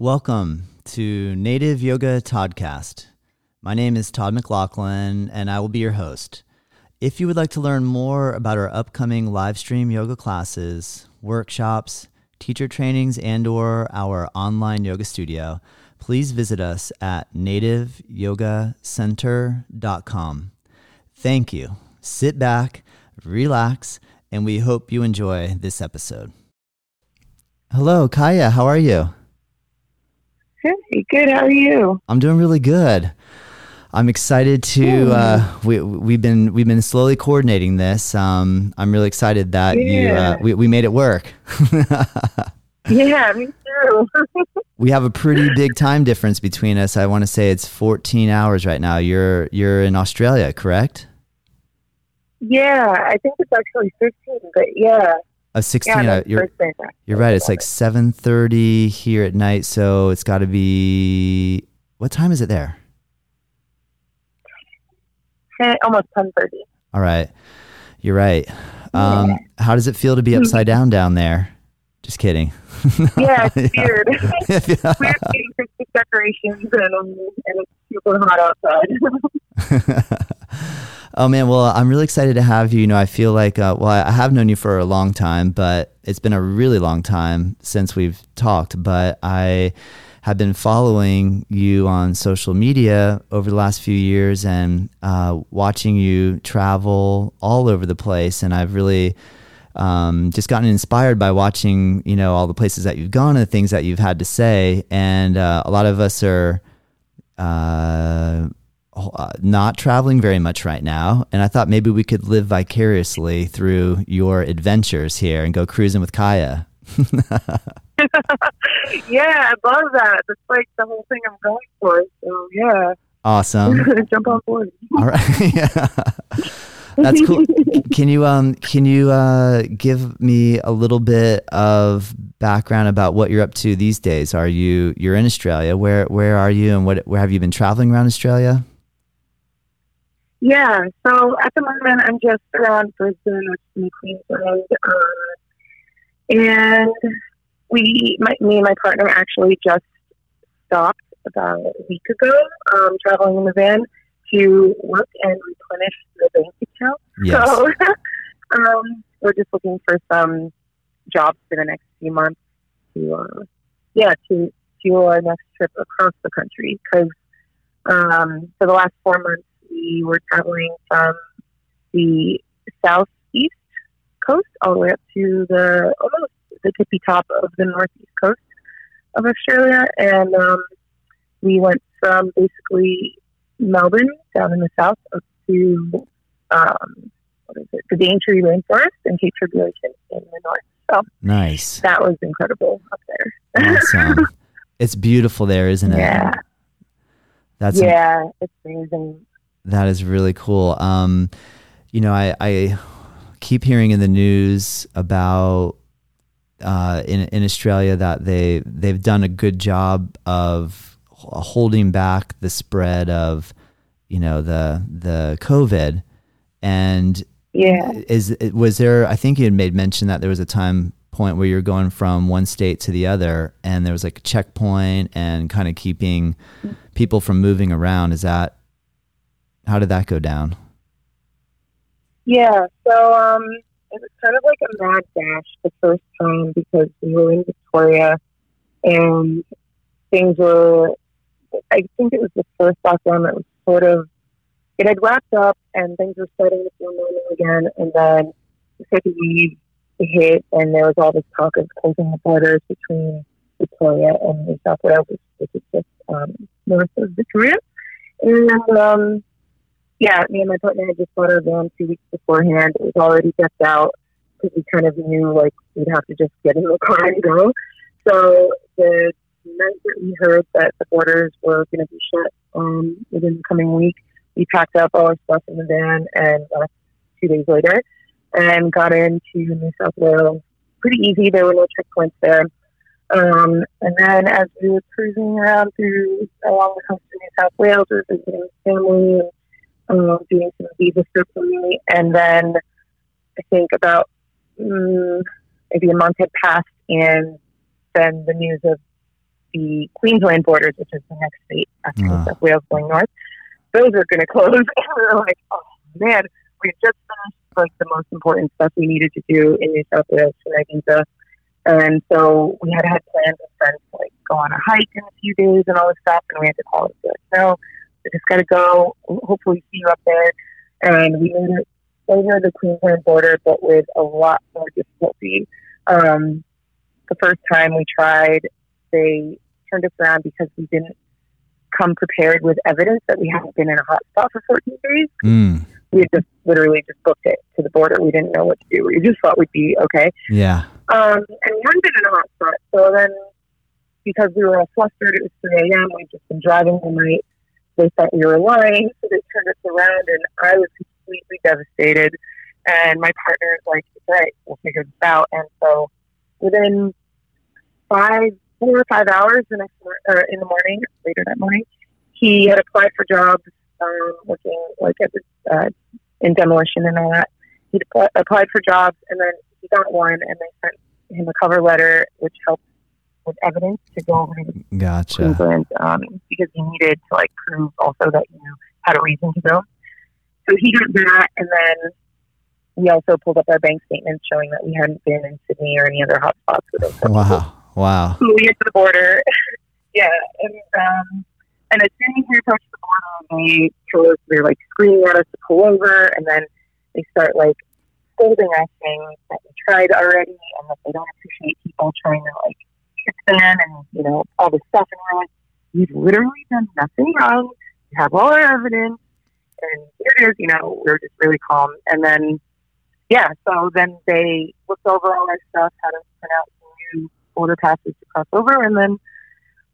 Welcome to Native Yoga Toddcast. My name is Todd McLaughlin, and I will be your host. If you would like to learn more about our upcoming live stream yoga classes, workshops, teacher trainings, and or our online yoga studio, please visit us at nativeyogacenter.com. Thank you. Sit back, relax, and we hope you enjoy this episode. Hello, Kaya. How are you? Hey, good. How are you? I'm doing really good. I'm excited to. Uh, we we've been we've been slowly coordinating this. Um, I'm really excited that you uh, we we made it work. Yeah, me too. we have a pretty big time difference between us. I want to say it's 14 hours right now. You're you're in Australia, correct? yeah, I think it's actually 15, but yeah. Uh, 16. Yeah, uh, you're you're right. It's like 7:30 here at night, so it's got to be. What time is it there? Ten- almost 10:30. All right, you're right. Um, How does it feel to be upside down down there? Just kidding. Yeah, it's weird. Yeah. weird seeing Christmas decorations and, um, and it's super hot outside. oh man, well, I'm really excited to have you. You know, I feel like, uh, well, I have known you for a long time, but it's been a really long time since we've talked. But I have been following you on social media over the last few years and uh, watching you travel all over the place, and I've really. Um, just gotten inspired by watching, you know, all the places that you've gone and the things that you've had to say. And uh, a lot of us are uh, uh, not traveling very much right now, and I thought maybe we could live vicariously through your adventures here and go cruising with Kaya. yeah, I love that. That's like the whole thing I'm going for. So, yeah, Awesome. jump on board. All right. yeah. That's cool. Can you um can you uh give me a little bit of background about what you're up to these days? Are you you're in Australia? Where where are you and what where have you been traveling around Australia? Yeah, so at the moment I'm just around Brisbane, which is in Queensland, um, and we, my, me and my partner actually just stopped about a week ago, um, traveling in the van to work and replenish the bank account. Yes. So um, we're just looking for some jobs for the next few months to, uh, yeah, to fuel our next trip across the country because um, for the last four months we were traveling from the southeast coast all the way up to the almost the tippy top of the northeast coast of Australia, and um, we went from basically Melbourne down in the south up to um, what is it, the Daintree Rainforest and Cape Tribulation in the north. So Nice. that was incredible up there. Awesome. it's beautiful there, isn't it? Yeah. That's yeah, it's amazing. That is really cool. Um, you know, I, I keep hearing in the news about uh, in in Australia that they they've done a good job of holding back the spread of you know the the COVID. And Yeah. is was there? I think you had made mention that there was a time point where you're going from one state to the other, and there was like a checkpoint and kind of keeping people from moving around. Is that how did that go down? Yeah, so um, it was kind of like a mad dash the first time because we were in Victoria and things were, I think it was the first lockdown that was sort of, it had wrapped up and things were starting to feel normal again. And then the second wave hit and there was all this talk of closing the borders between Victoria and New South Wales, which, is just um, north of Victoria. And um, yeah, me and my partner had just bought our van two weeks beforehand. It was already decked out because we kind of knew like we'd have to just get in the car and go. So the night that we heard that the borders were going to be shut um, within the coming week, we packed up all our stuff in the van and left two days later and got into New South Wales pretty easy. There were no checkpoints there. Um, and then as we were cruising around through along the coast of New South Wales, we were visiting family and uh, doing some visa scrutiny. And then I think about mm, maybe a month had passed, and then the news of the Queensland borders, which is the next state after Ah. New South Wales going north, those are going to close. And we were like, oh man, we just finished like the most important stuff we needed to do in New South Wales for my visa. And so we had had plans with friends to like go on a hike in a few days and all this stuff. And we had to call it no, we just got to go. Hopefully see you up there. And we made it over the Queensland border, but with a lot more difficulty. Um, the first time we tried, they turned us around because we didn't come prepared with evidence that we hadn't been in a hot spot for 14 days. Mm, We had just literally just booked it to the border. We didn't know what to do. We just thought we'd be okay. yeah. Um, and we hadn't been in a hotspot. So then, because we were all flustered, it was 3 a.m. We'd just been driving all night. They thought we were lying, so they turned us around, and I was completely devastated. And my partner was like, "It's all right, we'll figure this out." And so, within five, four or five hours, the next mor- or in the morning, later that morning, he had applied for jobs, um, working like at the, uh, in demolition and all that. He applied for jobs, and then he got one, and they sent him a cover letter, which helped with evidence to go over to Gotcha. Queensland um, because he needed to like prove also that you know had a reason to go. So he got that, and then we also pulled up our bank statements showing that we hadn't been in Sydney or any other hotspots with those. Wow. Wow. So we to the border, yeah, and um, and as soon as we approach the border, they tell us they're like screaming at us to pull over, and then they start like scolding us saying that we tried already and that they don't appreciate people trying to like and you know all this stuff. And we're like, we've literally done nothing wrong. We have all our evidence, and here it is. You know, we are just really calm. And then, yeah, so then they looked over all our stuff, had us print out some new border passes to cross over, and then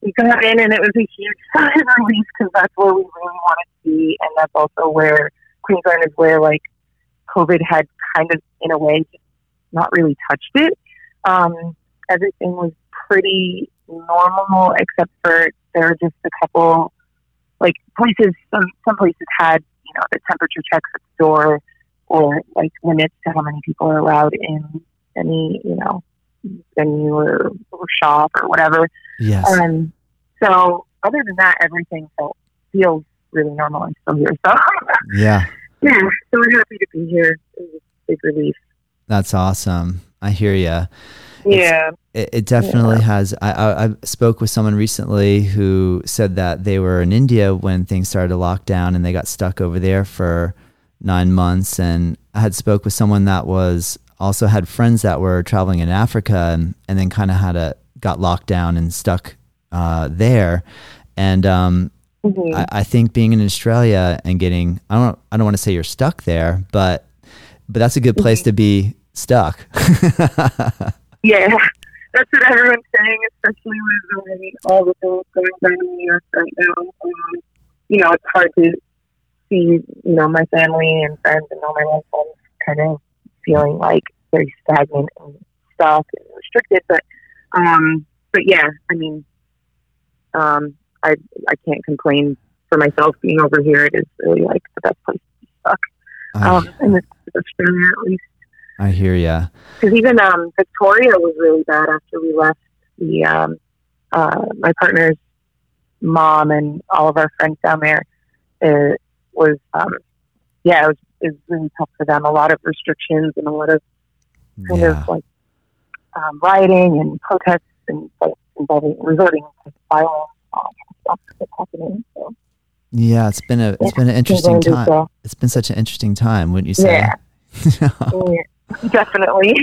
we got in, and it was a huge sigh of relief because that's where we really wanted to be, and that's also where Queensland is where like COVID had kind of, in a way, not really touched it. Um, everything was pretty normal, except for there were just a couple, like places. Some some places had you know the temperature checks at the door, or like limits to how many people are allowed in any you know venue or, or shop or whatever. Yes. Um, so other than that, everything felt feels really normal and still here. So Yeah. yeah, so we're happy to be here. It was a big relief. That's awesome. I hear you. Yeah. It, it definitely has. I, I, I spoke with someone recently who said that they were in India when things started to lock down and they got stuck over there for nine months. And I had spoke with someone that was also had friends that were traveling in Africa and, and then kind of had a got locked down and stuck uh, there. And um, Mhm. I, I think being in Australia and getting I don't I don't want to say you're stuck there, but but that's a good place to be stuck. yeah, that's what everyone's saying, especially with um, all the things going on in the US right now. Um, you know, it's hard to see, you know, my family and friends and all my loved ones kind of feeling like very stagnant and stuck and restricted. But, um, but yeah, I mean, um, I I can't complain for myself being over here. It is really like the best place to be stuck. Um, in this Australia at least. I hear ya. Because even um, Victoria was really bad after we left. The um, uh, my partner's mom and all of our friends down there. It was um, yeah, it was, it was really tough for them. A lot of restrictions and a lot of kind Yeah. of like um, rioting and protests and like involving resorting to violence. All that stuff that's happening. So Yeah, it's been a it's been an interesting time. It's been such an interesting time, wouldn't you say? Yeah. yeah, definitely.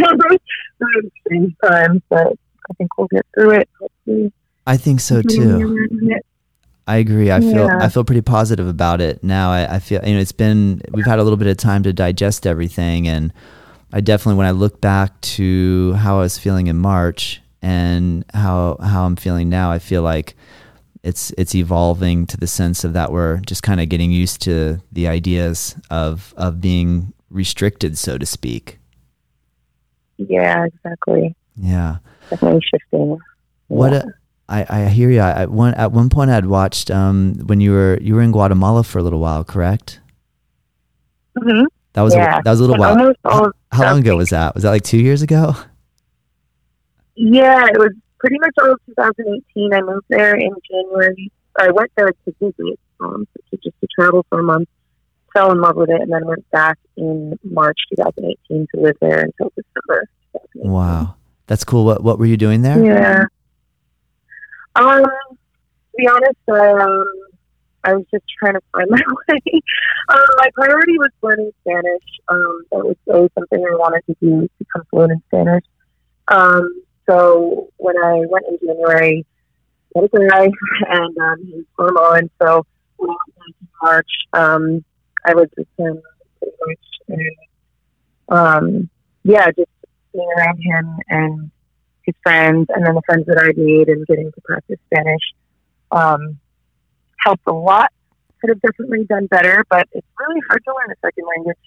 Strange times, but I think we'll get through it. Hopefully. I think so too. I agree. I feel Yeah. I feel pretty positive about it now. I, I feel you know it's been we've had a little bit of time to digest everything, and I definitely when I look back to how I was feeling in March and how how I'm feeling now, I feel like it's it's evolving to the sense of that we're just kind of getting used to the ideas of of being restricted, so to speak. Yeah, exactly. Yeah. Definitely shifting. What Yeah. a, I, I hear you. I, at one at one point I'd watched um, when you were you were in Guatemala for a little while, correct? Mhm. That was Yeah. a, that was a little while. How, how long ago was that? Was that like two years ago? Yeah, it was pretty much all of 2018. I moved there in January. I went there to visit, um, to, just to travel for a month. Fell in love with it, and then went back in March 2018 to live there until December. Wow, that's cool. What what were you doing there? Yeah. Um, to be honest, I um, I was just trying to find my way. um, my priority was learning Spanish. Um, that was always something I wanted to do, to become fluent in Spanish. Um, so when I went in January, I met a guy, and um, he was so when I went in March, um, I was with him pretty much, and um, yeah, just being around him and his friends, and then the friends that I made, and getting to practice Spanish. Um, helped a lot. Could have definitely done better, but it's really hard to learn a second language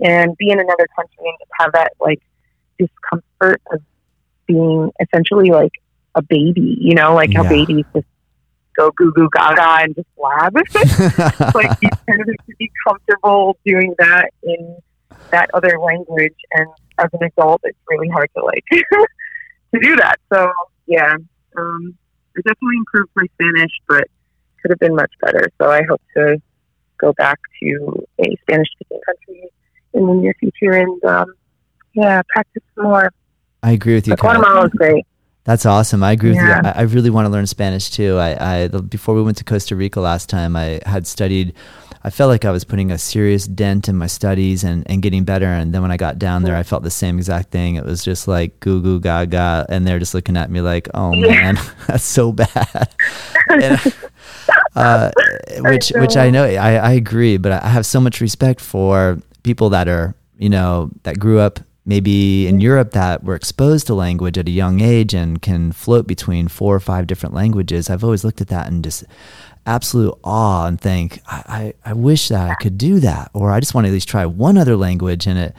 and be in another country and just have that like discomfort of being essentially like a baby, you know, like how babies just go goo goo gaga and just blab. like you kind of have to be comfortable doing that in that other language and as an adult it's really hard to like to do that. So yeah. Um I definitely improved my Spanish but could have been much better. So I hope to go back to a Spanish speaking country in the near future and um, yeah, practice more. I agree with you. Guatemala is great. That's awesome. I agree yeah. with you. I, I, really want to learn Spanish too. I, I before we went to Costa Rica last time, I had studied. I felt like I was putting a serious dent in my studies and, and getting better. And then when I got down there, I felt the same exact thing. It was just like goo goo gaga, and they're just looking at me like, "Oh man, that's so bad." and, uh, which which I know I, I agree, but I have so much respect for people that are you know that grew up maybe in Europe that were exposed to language at a young age and can float between four or five different languages. I've always looked at that and just absolute awe and think, I, I, I wish that I could do that, or I just want to at least try one other language. And it,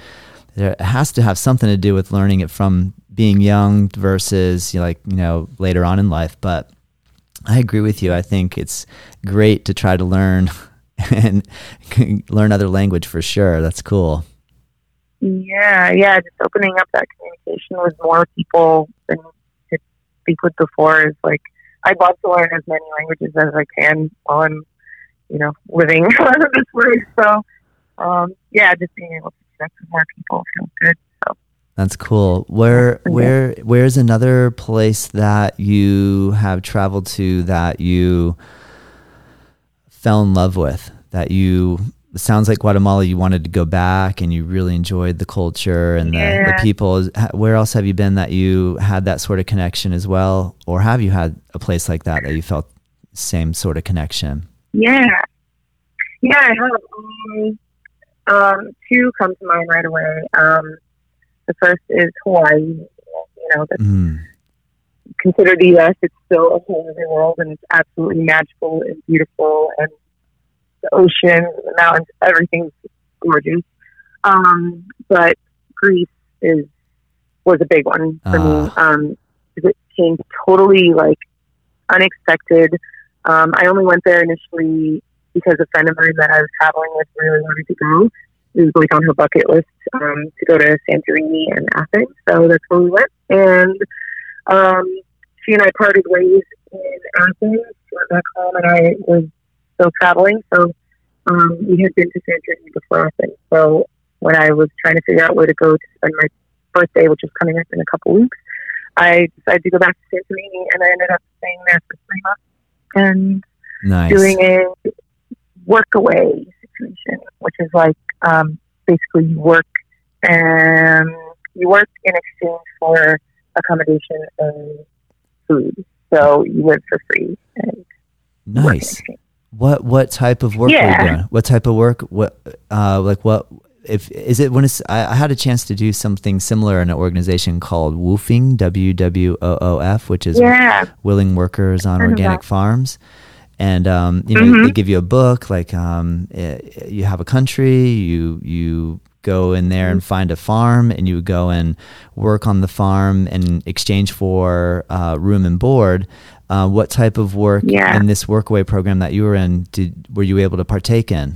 it has to have something to do with learning it from being young versus like, you know, later on in life. But I agree with you. I think it's great to try to learn and learn other language for sure. That's cool. Yeah, yeah. Just opening up that communication with more people than to speak with before is like I'd love to learn as many languages as I can while I'm, you know, living this way. So, um, yeah, just being able to connect with more people feels good. That's cool. Where where where's another place that you have traveled to that you fell in love with? That you sounds like Guatemala. You wanted to go back and you really enjoyed the culture and yeah. the, the people. Where else have you been that you had that sort of connection as well, or have you had a place like that that you felt same sort of connection? Yeah, yeah, I have. Um, um, two come to mind right away. Um, the first is Hawaii. You know, that's mm. considered the U.S. It's still a whole other world, and it's absolutely magical and beautiful, and the ocean, the mountains, everything's gorgeous. Um, but Greece is was a big one for uh. me. Ah. Um, it came totally like unexpected. Um, I only went there initially because a friend of mine that I was traveling with really wanted to go it was like on her bucket list um, to go to Santorini and Athens. So that's where we went. And um, she and I parted ways in Athens. She went back home, and I was still traveling. So um, we had been to Santorini before Athens. So when I was trying to figure out where to go to spend my birthday, which is coming up in a couple weeks, I decided to go back to Santorini, and I ended up staying there for three months and nice. doing a workaway situation, which is like um, basically you work and you work in exchange for accommodation and food. So you live for free. And nice. What what type of work yeah. are you doing? What type of work? What uh, like what? If is it when it's? I, I had a chance to do something similar in an organization called Woofing W W O O F, which is yeah. willing workers on organic farms and um, you know mm-hmm. they give you a book like um, it, eh, you have a country you you go in there and find a farm and you go and work on the farm in exchange for uh, room and board uh, what type of work yeah. in this workaway program that you were in did were you able to partake in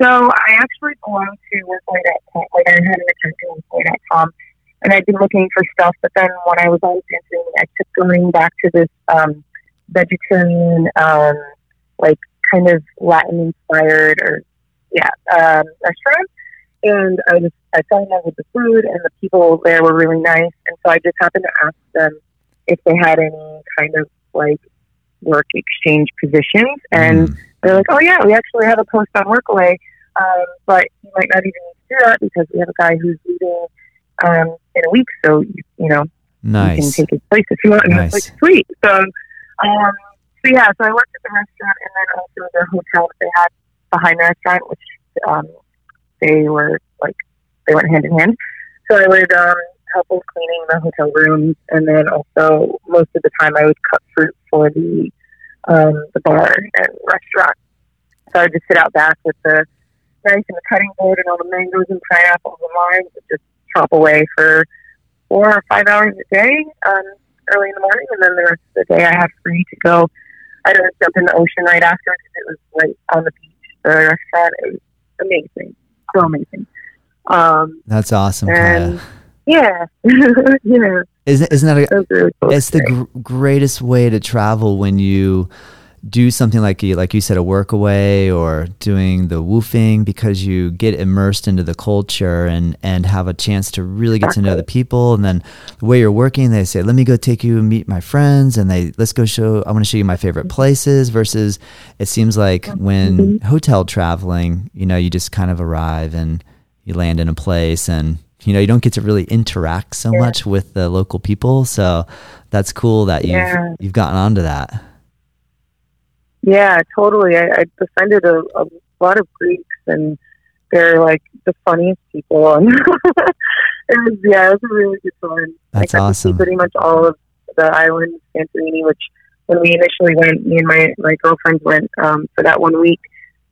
so I actually belong to workaway.com like I had an account to workaway.com and I'd been looking for stuff. But then when I was on Santorini, I kept going back to this um, vegetarian, um, like kind of Latin inspired or yeah um, restaurant, and I just I fell in love with the food and the people there were really nice, and so I just happened to ask them if they had any kind of like work exchange positions, and Mm. they're like, oh yeah, we actually have a post on Workaway, um, but you might not even need to do that because we have a guy who's leaving um, in a week, so you, you know you can take his place if you want. And Nice. like, sweet. So, um, so yeah, so I worked at the restaurant and then also the hotel that they had behind the restaurant, which um, they were like they went hand in hand. So I would um, help with cleaning the hotel rooms, and then also most of the time I would cut fruit for the um, the bar and restaurant. So I would just sit out back with the knife and the cutting board and all the mangoes and pineapples and limes, and just chop away for four or five hours a day, um, early in the morning, and then the rest of the day I have free to go. I would jump in the ocean right after because it was right on the beach. The restaurant it was amazing, so amazing. Um, That's awesome, and Kaya. Yeah, yeah, Isn't isn't that a, really cool. it's the gr- greatest way to travel when you do something like you like you said a work away or doing the woofing because you get immersed into the culture and and have a chance to really get to know the people. And then the way you're working they say let me go take you and meet my friends. And they let's go show I want to show you my favorite places. Versus it seems like when hotel traveling you know you just kind of arrive and you land in a place and you know you don't get to really interact so Yeah. much with the local people so that's cool that you've Yeah. you've gotten onto that Yeah, totally. I, I befriended a, a lot of Greeks, and they're like the funniest people. And it was yeah, it was a really good fun. That's I got to awesome. see pretty much all of the island of Santorini, which when we initially went, me and my my girlfriend went um, for that one week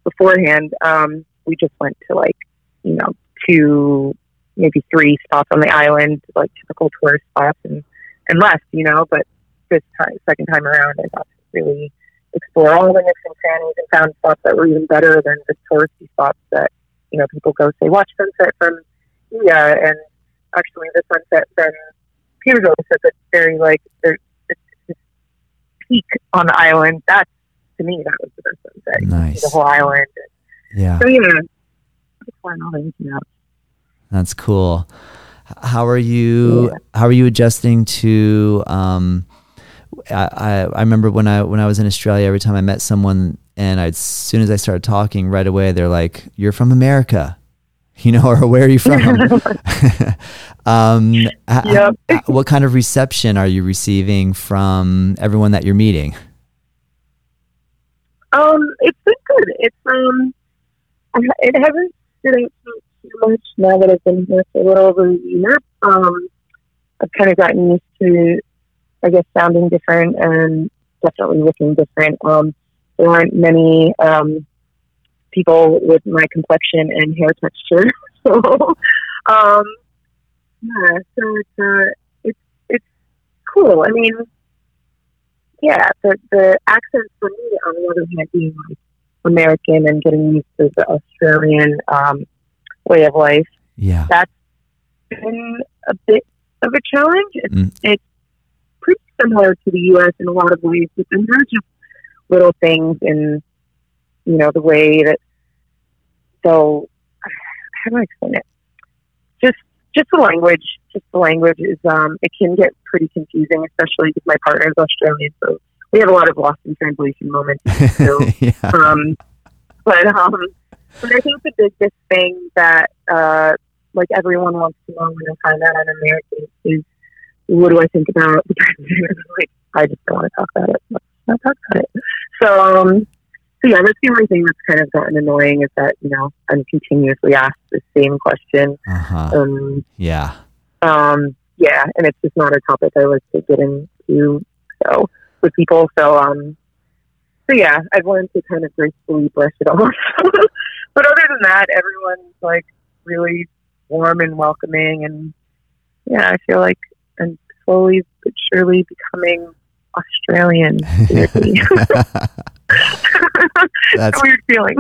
beforehand. Um, we just went to like you know two, maybe three spots on the island, like typical tourist spots, and and left. You know, but this time, second time around, I got to really explore all the nooks and crannies and found spots that were even better than the touristy spots that you know people go say watch sunset from yeah and actually the sunset from Pirgos at the very like there's peak on the island That to me that was the best sunset Nice. the whole island Yeah, so yeah it's fun all the ins and outs. That's cool. How are you? Yeah. How are you adjusting to? Um, I, I I remember when I when I was in Australia, every time I met someone, and I, as soon as I started talking, right away they're like, "You're from America," you know, or "Where are you from?" um, Yep. h- what kind of reception are you receiving from everyone that you're meeting? Um, it's been good. It's um, it hasn't stood out too, too much now that I've been here for a little over a year. Um, I've kind of gotten used to, I guess, sounding different and definitely looking different. Um, there aren't many um people with my complexion and hair texture, so um, yeah, so it's uh, it's it's cool. I mean, yeah, the the accent for me, on the other hand, being like American and getting used to the Australian um, way of life, Yeah, That's been a bit of a challenge. It's, Mm. it's pretty similar to the U.S. in a lot of ways, but then there's just little things in, you know, the way that. So, how do I explain it? Just, just the language. Just the language is. Um, it can get pretty confusing, especially because my partner is Australian, so we have a lot of lost in translation moments. So, yeah, um, but um, but I think the biggest thing that uh, like everyone wants to know when they find out I'm American is what do I think about like I just don't want to talk about it. Let's not talk about it. So um, so yeah, that's the only thing that's kind of gotten annoying is that you know I'm continuously asked the same question. uh-huh. Um, yeah. um, yeah, and it's just not a topic I like to get into. So with people, so um, so yeah, I've learned to kind of gracefully brush it off. but other than that, everyone's like really warm and welcoming, and yeah, I feel like I'm slowly but surely becoming Australian. That's a weird feeling.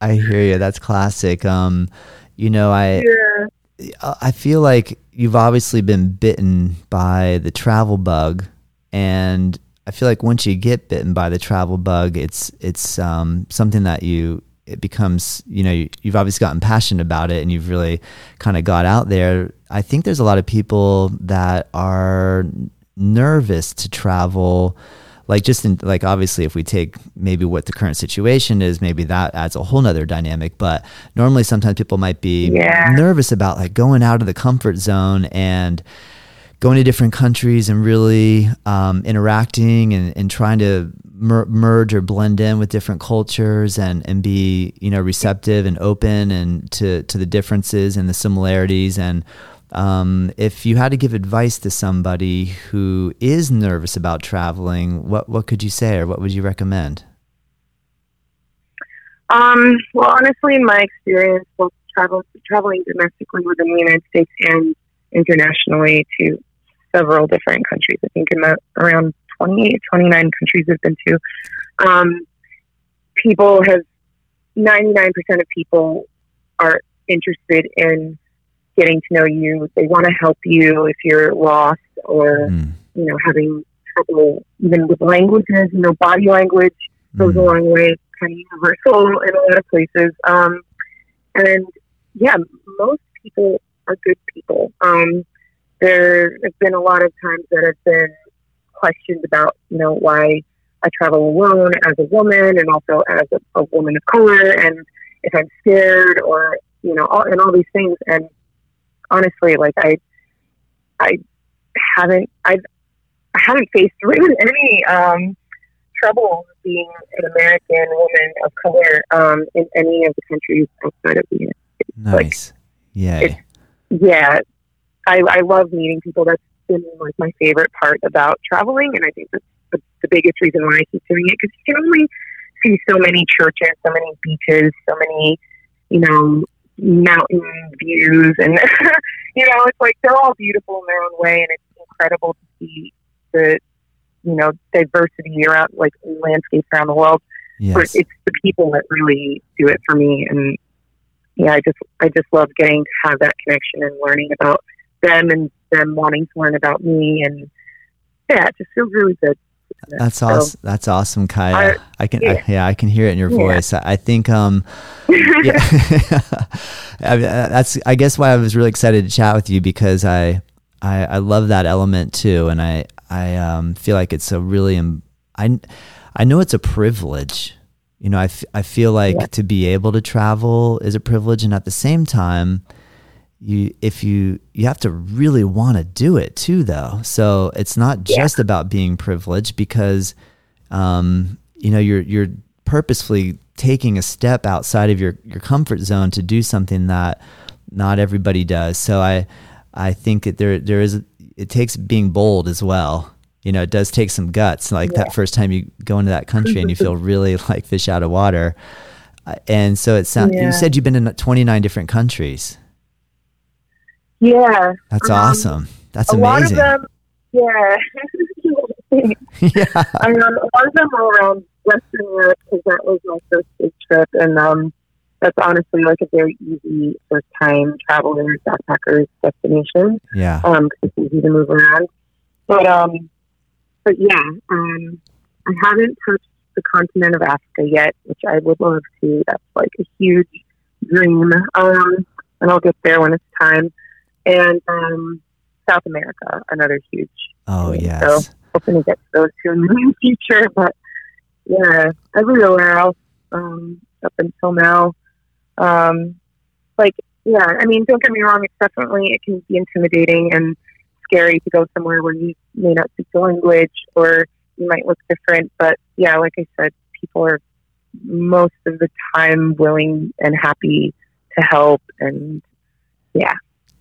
I hear you. That's classic. Um, you know, I yeah, I feel like you've obviously been bitten by the travel bug, and I feel like once you get bitten by the travel bug, it's it's um, something that you it becomes you know you, you've obviously gotten passionate about it and you've really kind of got out there. I think there's a lot of people that are nervous to travel like just in like obviously if we take maybe what the current situation is maybe that adds a whole nother dynamic but normally sometimes people might be Yeah. nervous about like going out of the comfort zone and going to different countries and really um, interacting and, and trying to mer- merge or blend in with different cultures and, and be you know receptive and open and to, to the differences and the similarities. And um, if you had to give advice to somebody who is nervous about traveling what what could you say or what would you recommend? Um, well, honestly, in my experience, both travel, traveling domestically within the United States and internationally to several different countries, I think in around 28, 29 countries I've been to, um, people have, 99% of people are interested in getting to know you. They want to help you if you're lost or, Mm, you know, having trouble even with languages, you know, body language goes a mm, long way. Kind of universal in a lot of places. Um, and yeah, most people are good people. Um, there have been a lot of times that I've been questioned about, you know, why I travel alone as a woman and also as a, a woman of color, and if I'm scared or you know, all, and all these things. And honestly, like I, I haven't, I've, I haven't faced really any um, trouble being an American woman of color um, in any of the countries outside of the United States. nice yay it's- yeah, I, I love meeting people. That's been like my favorite part about traveling, and I think that's the, the biggest reason why I keep doing it because you can only see so many churches, so many beaches, so many, you know, mountain views, and you know, it's like they're all beautiful in their own way, and it's incredible to see the, you know, diversity around like landscapes around the world but it's the people that really do it for me and yeah i just i just love getting to have that connection and learning about them and them wanting to learn about me and yeah it just feels really good That's So- awesome. That's awesome, Kaya. I, can, I, yeah. yeah, I can hear it in your Yeah. voice. I, I think, um, yeah, I uh, that's, I guess, why I was really excited to chat with you because I, I, I love that element too, and I, I um, feel like it's a really, um, I, I know it's a privilege. You know, I, f- I feel like Yeah. to be able to travel is a privilege, and at the same time, you if you you have to really want to do it too though so it's not Yeah. just about being privileged because um you know you're you're purposefully taking a step outside of your your comfort zone to do something that not everybody does so i i think that there there is it takes being bold as well you know it does take some guts like Yeah. that first time you go into that country and you feel really like fish out of water Uh, and so it sounds Yeah. you said you've been in 29 different countries yeah that's Um, awesome. That's a lot of amazing. them yeah yeah. I mean, a lot of them are around Western Europe because that was my first big trip, and um, that's honestly like a very easy first time travelers, backpackers destination. Yeah. um, 'cause it's easy to move around. But um, but yeah, um, I haven't touched the continent of Africa yet, which I would love to. That's like a huge dream, um, and I'll get there when it's time. And um, South America, another huge. Oh yes. So hoping to get to those two in the near future. But yeah, everywhere else um, up until now, um, like yeah, I mean, don't get me wrong. It's definitely it can be intimidating and scary to go somewhere where you may not speak the language or you might look different. But yeah, like I said, people are most of the time willing and happy to help, and yeah,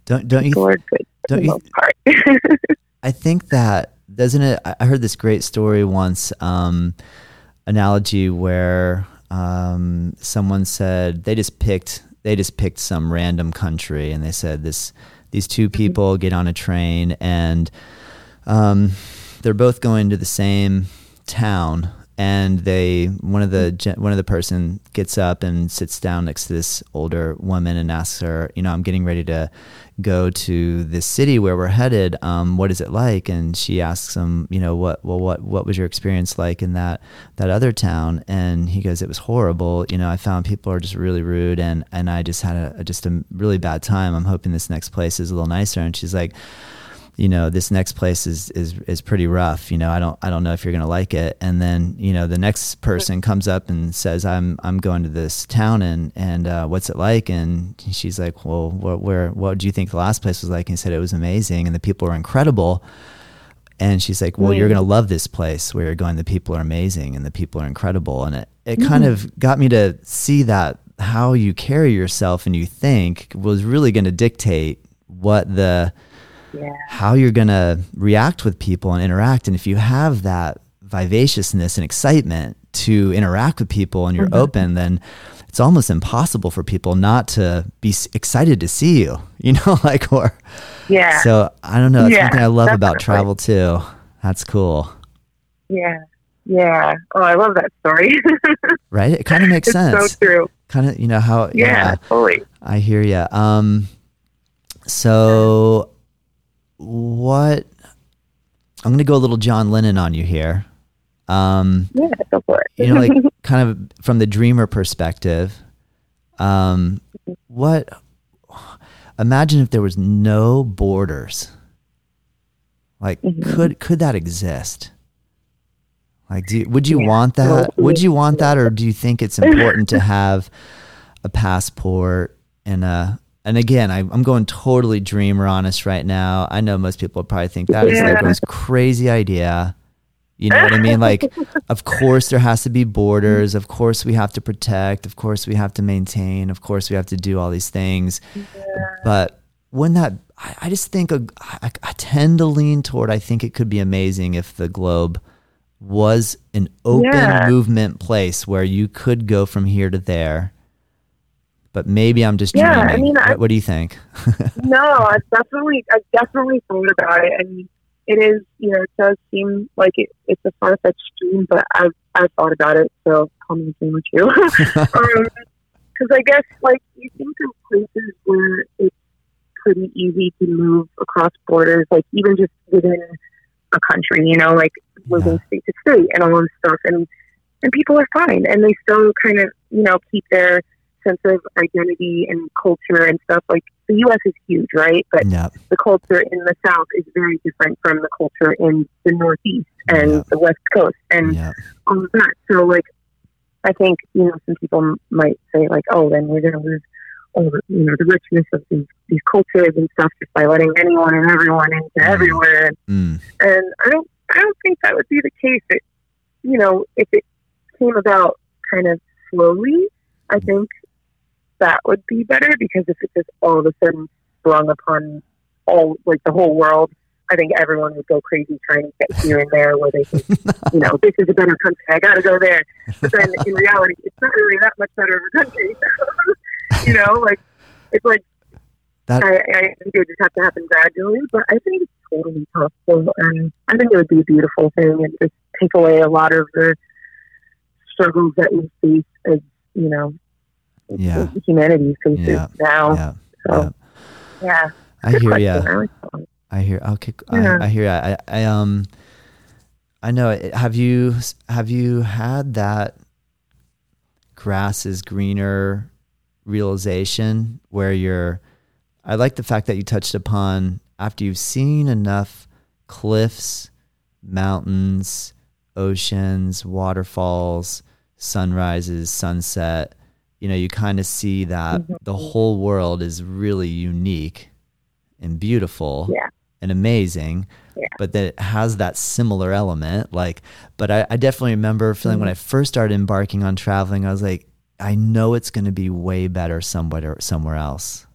Don't don't you good don't you-. I think that doesn't it I I heard this great story once um analogy where um someone said they just picked they just picked some random country and they said this these two people get on a train and um they're both going to the same town and they one of the one of the person gets up and sits down next to this older woman and asks her, you know, I'm getting ready to go to this city where we're headed. Um, what is it like? And she asks him, you know, what well what what was your experience like in that that other town? And he goes, it was horrible. You know, I found people are just really rude, and and I just had a just a really bad time. I'm hoping this next place is a little nicer. And she's like you know this next place is is is pretty rough you know i don't i don't know if you're going to like it. And then you know the next person comes up and says i'm i'm going to this town and and uh, what's it like? And she's like well where, where what do you think the last place was like? And he said it was amazing and the people were incredible. And she's like well mm. you're going to love this place where you're going. The people are amazing and the people are incredible. And it it mm. kind of got me to see that how you carry yourself and you think was really going to dictate what the yeah. how you're going to react with people and interact. And if you have that vivaciousness and excitement to interact with people and you're mm-hmm. open, then it's almost impossible for people not to be excited to see you, you know, like, or, yeah. So I don't know. It's yeah, one thing I love about travel too. That's cool. Yeah. Yeah. Oh, I love that story. right? It kind of makes it's sense. So true. Kind of, you know, how, yeah, yeah, totally. I hear you. Um, so what I'm going to go a little John Lennon on you here. Um, yeah, go for it. you know, like kind of from the dreamer perspective. Um, what? Imagine if there was no borders. Like, mm-hmm. could could that exist? Like, do would you yeah. want that? Would you want that, or do you think it's important to have a passport and a and again, I, am going totally dreamer honest right now. I know most people probably think that yeah. is like the most crazy idea. You know what I mean? Like, of course, there has to be borders. Of course, we have to protect. Of course, we have to maintain. Of course, we have to do all these things. Yeah. But when that, I, I just think a, I, I tend to lean toward, I think it could be amazing if the globe was an open yeah. movement place where you could go from here to there but maybe I'm just yeah, dreaming. I mean, what, what do you think? no, I definitely, I definitely thought about it. I mean, it is, you know, it does seem like it, it's a far fetched dream, but I've, I've thought about it, so call me dream with you. Because um, I guess, like, you think of places where it's pretty easy to move across borders, like, even just within a country, you know, like moving yeah. state to state and all this stuff. And, and people are fine, and they still kind of, you know, keep their sense of identity and culture and stuff. Like the U.S. is huge, right? But the culture in the South is very different from the culture in the Northeast and the West Coast and all of that. So, like, I think you know some people might say like, oh, then we're going to lose all the you know the richness of these these cultures and stuff just by letting anyone and everyone into mm. everywhere. Mm. And I don't I don't think that would be the case. It you know if it came about kind of slowly, I think that would be better because if it just all of a sudden sprung upon all like the whole world, I think everyone would go crazy trying to get here and there where they think, you know, this is a better country. I got to go there. But then in reality, it's not really that much better of a country. you know, like it's like that, I, I think it would just have to happen gradually. But I think it's totally possible, and I think it would be a beautiful thing and just take away a lot of the struggles that we face as you know yeah. humanity faces yeah. now. Yeah. So, yeah. yeah. I hear you. I hear. Okay. I, I hear. I, I um. I know. Have you have you had that grass is greener realization where you're? I like the fact that you touched upon after you've seen enough cliffs, mountains, oceans, waterfalls, sunrises, sunset you know, you kind of see that mm-hmm. the whole world is really unique and beautiful yeah. and amazing. Yeah. But that it has that similar element. Like, but I, I definitely remember feeling mm-hmm. when I first started embarking on traveling, I was like, I know it's going to be way better somewhere somewhere else.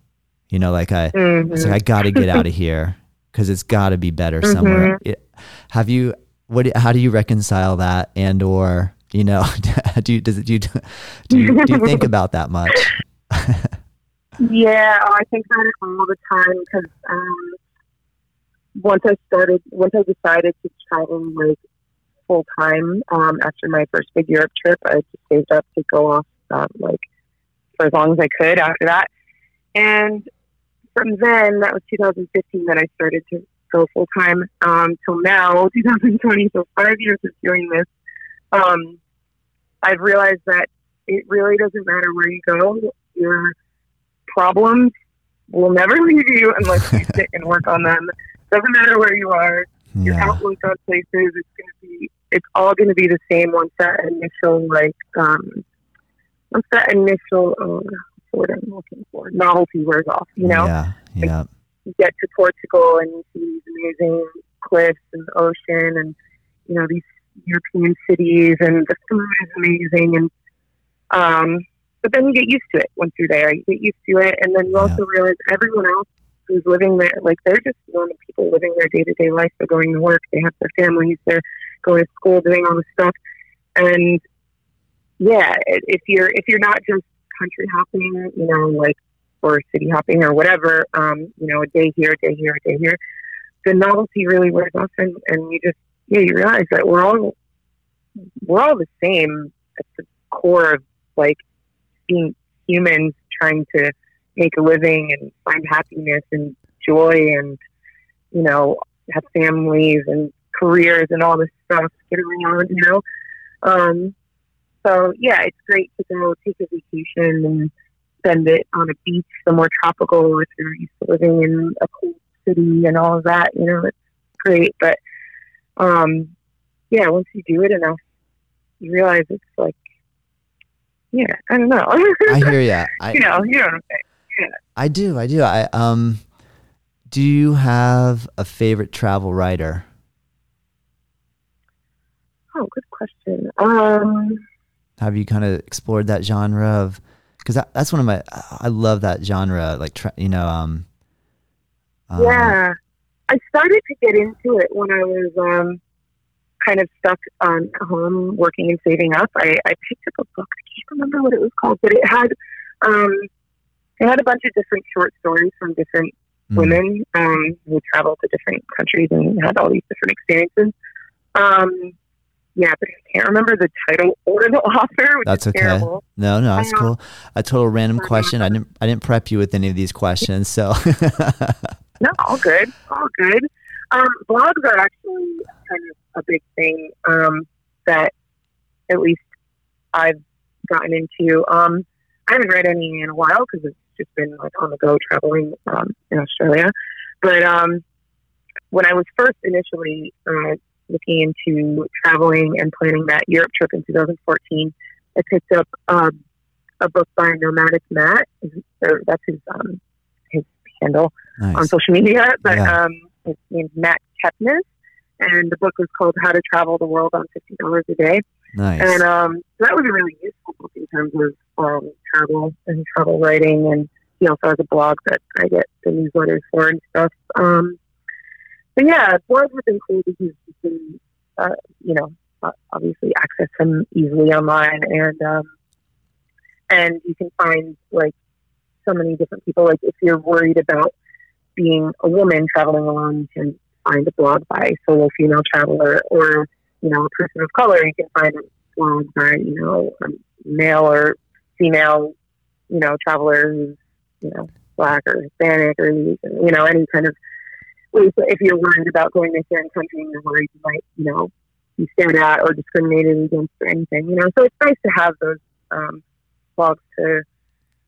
You know, like I, mm-hmm. like, I got to get out of here because it's got to be better somewhere. Mm-hmm. It, have you? What? How do you reconcile that? And or you know, do you, does it, do you, do you, do you think about that much? yeah, oh, I think about it all the time because um, once I started, once I decided to travel like full time um, after my first big Europe trip. I just saved up to go off um, like for as long as I could after that. And from then, that was 2015, that I started to go full time um, till now, 2020. So five years of doing this. Um, I've realized that it really doesn't matter where you go. Your problems will never leave you unless you sit and work on them. Doesn't matter where you are. Your Yeah. outlook on places is going to be. It's all going to be the same once that initial like um, once that initial uh, word I'm looking for novelty wears off. You know, Yeah. Yeah. you get to Portugal and you see these amazing cliffs and the ocean and you know these European cities and the food is amazing and um but then you get used to it once you're there. You get used to it and then you Yeah. also realize everyone else who's living there like they're just normal people living their day to day life. They're going to work, they have their families, they're going to school, doing all this stuff. And yeah, if you're if you're not just country hopping, you know, like or city hopping or whatever, um, you know, a day here, a day here, a day here, the novelty really wears off, and, and you just yeah, you realize that we're all we're all the same at the core of like being humans trying to make a living and find happiness and joy and you know have families and careers and all this stuff get around, you know. Um, so yeah, it's great to go take a vacation and spend it on a beach somewhere tropical if you're used to living in a cool city and all of that. You know, it's great. But um, yeah, once you do it enough, you realize it's like, yeah, I don't know. I hear ya. I, you know, you know what I'm saying. I do. I do. I um. Do you have a favorite travel writer? Oh, good question. Um, Have you kind of explored that genre of? Because that, that's one of my. I love that genre. Like tra- you know. Um. um, yeah, I started to get into it when I was um, kind of stuck um, at home working and saving up. I, I picked up a book. I can't remember what it was called, but it had um, it had a bunch of different short stories from different mm, women um, who traveled to different countries and had all these different experiences. Um, yeah, but I can't remember the title or the author, which That's is okay. terrible. No, no, that's I cool. A total random question. I didn't. I didn't prep you with any of these questions. So. No, all good, all good. Um, blogs are actually kind of a big thing um, that at least I've gotten into. Um, I haven't read any in a while because it's just been like on the go traveling um, in Australia. But um, when I was first initially uh, looking into traveling and planning that Europe trip in 2014, I picked up um, a book by Nomadic Matt. That's his um, handle on social media, but Yeah. um, his name's Matt Kepnes, and the book was called How to Travel the World on Fifty Dollars a Day. Nice. And um, so that was a really useful book in terms of um, travel and travel writing. And he also has a blog that I get the newsletters for and stuff. Um, but yeah, blogs have been cool because you can, uh, you know, uh, obviously access them easily online, and um, and you can find like so many different people. Like if you're worried about being a woman traveling alone, you can find a blog by solo female traveler or you know, a person of color, you can find a blog by, you know, a male or female, you know, traveler who's, you know, black or Hispanic or, you know, any kind of if you're worried about going to a certain country and you're worried you might, you know, be stared at or discriminated against or anything, you know. So it's nice to have those um, blogs to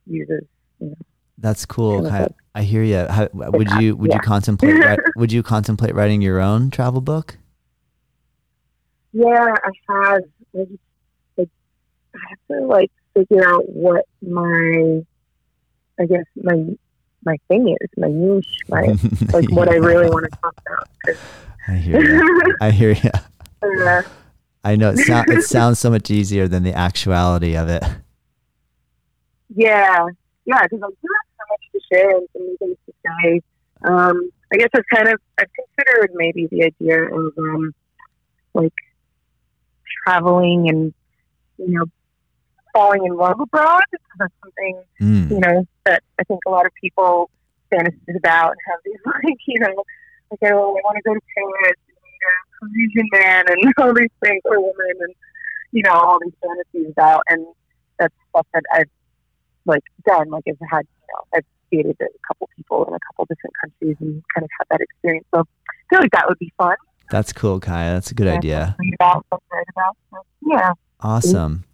use as, you know, That's cool. kind of I, I hear you. How, would you would you contemplate would you contemplate writing your own travel book? Yeah, I have. I just, I have to like figure out what my, I guess my my thing is, my niche, my like what I really want to talk about. I hear you. I hear you. uh, I know it, sound, it sounds so much easier than the actuality of it. yeah, yeah, because I do have so much to share and so many things to say. Um, I guess I've kind of I've considered maybe the idea of um, like traveling and you know falling in love abroad because that's something Mm. you know, that I think a lot of people fantasize about and have these like, you know, like oh, I want to go to Paris and meet a Parisian man and all these things, or woman, and you know all these fantasies about, and that's stuff that I've like done. Like I've had, you know, I've dated a couple people in a couple different countries and kind of had that experience. So I feel like that would be fun. That's cool, Kaya. That's a good idea. About, about. So, yeah. Awesome.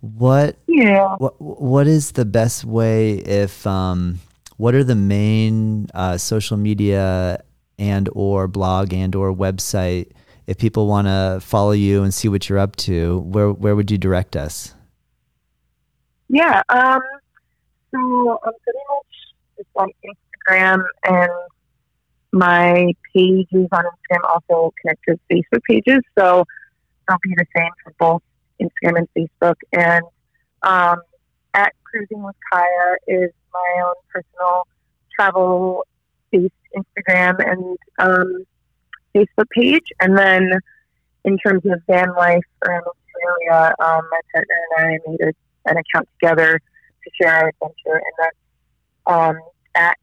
What Yeah. what what is the best way if um what are the main uh, social media and or blog and or website if people want to follow you and see what you're up to where where would you direct us Yeah. Um, so I'm pretty much just on Instagram and my page is on Instagram also connected to Facebook pages. So they'll be the same for both Instagram and Facebook. And um, at Cruising with Kaya is my own personal travel based Instagram and um, Facebook page. And then in terms of van life around Australia, um, my partner and I made a an account together to share our adventure, and that's um, at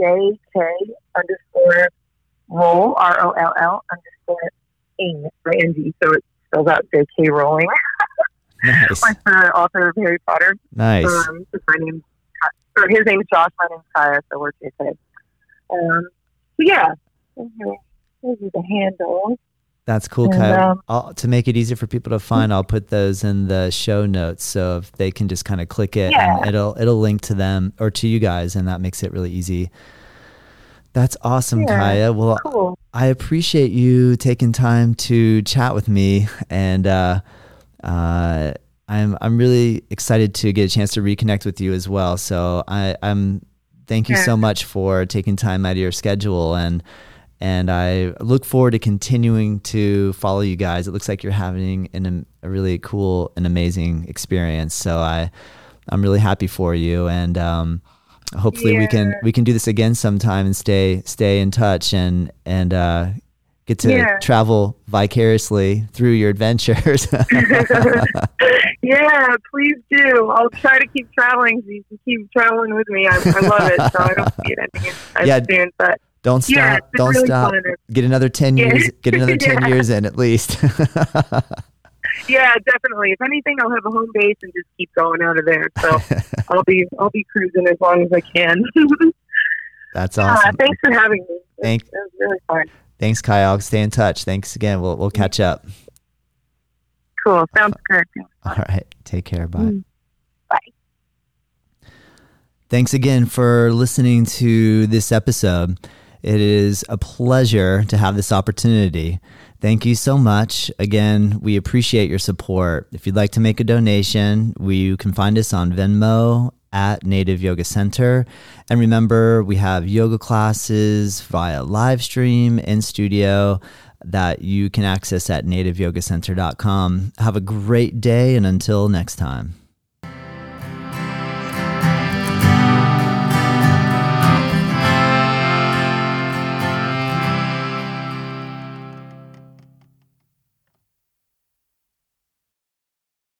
JK underscore roll, R O L L underscore ing, Angie, so it spells out JK rolling, nice. Like the author of Harry Potter. nice. Um, so my name's, or his name's Josh, my name's Kaya, so we're JK. Um, so yeah, those are the handles. That's cool and, Kyle. um, I'll, to make it easier for people to find i'll put those in the show notes so if they can just kind of click it Yeah. and it'll it'll link to them or to you guys and that makes it really easy that's awesome Yeah. kaya well Cool. I appreciate you taking time to chat with me, and uh, uh, I'm I'm really excited to get a chance to reconnect with you as well. So I, I'm thank you Yeah. so much for taking time out of your schedule, and and I look forward to continuing to follow you guys. It looks like you're having an, a really cool and amazing experience. So I I'm really happy for you, and um, hopefully we can we can do this again sometime and stay stay in touch and and uh, get to Yeah. travel vicariously through your adventures. yeah, please do. I'll try to keep traveling so you can keep traveling with me. I, I love it, so I don't see it ending anytime Yeah. soon. But don't stop! yeah, don't really stop! fun. Get another ten Yeah. years. Get another ten Yeah. years in at least. Yeah, definitely. If anything, I'll have a home base and just keep going out of there. So I'll be I'll be cruising as long as I can. That's Ah, awesome. thanks for having me. Thank- it was really fun. Thanks, Kyle. Stay in touch. Thanks again. We'll we'll catch up. Cool. Sounds good. All right. Take care. Bye. Mm. Bye. Thanks again for listening to this episode. It is a pleasure to have this opportunity. Thank you so much. Again, we appreciate your support. If you'd like to make a donation, you can find us on Venmo at Native Yoga Center. And remember, we have yoga classes via live stream in studio that you can access at nativeyogacenter.com. Have a great day, and until next time.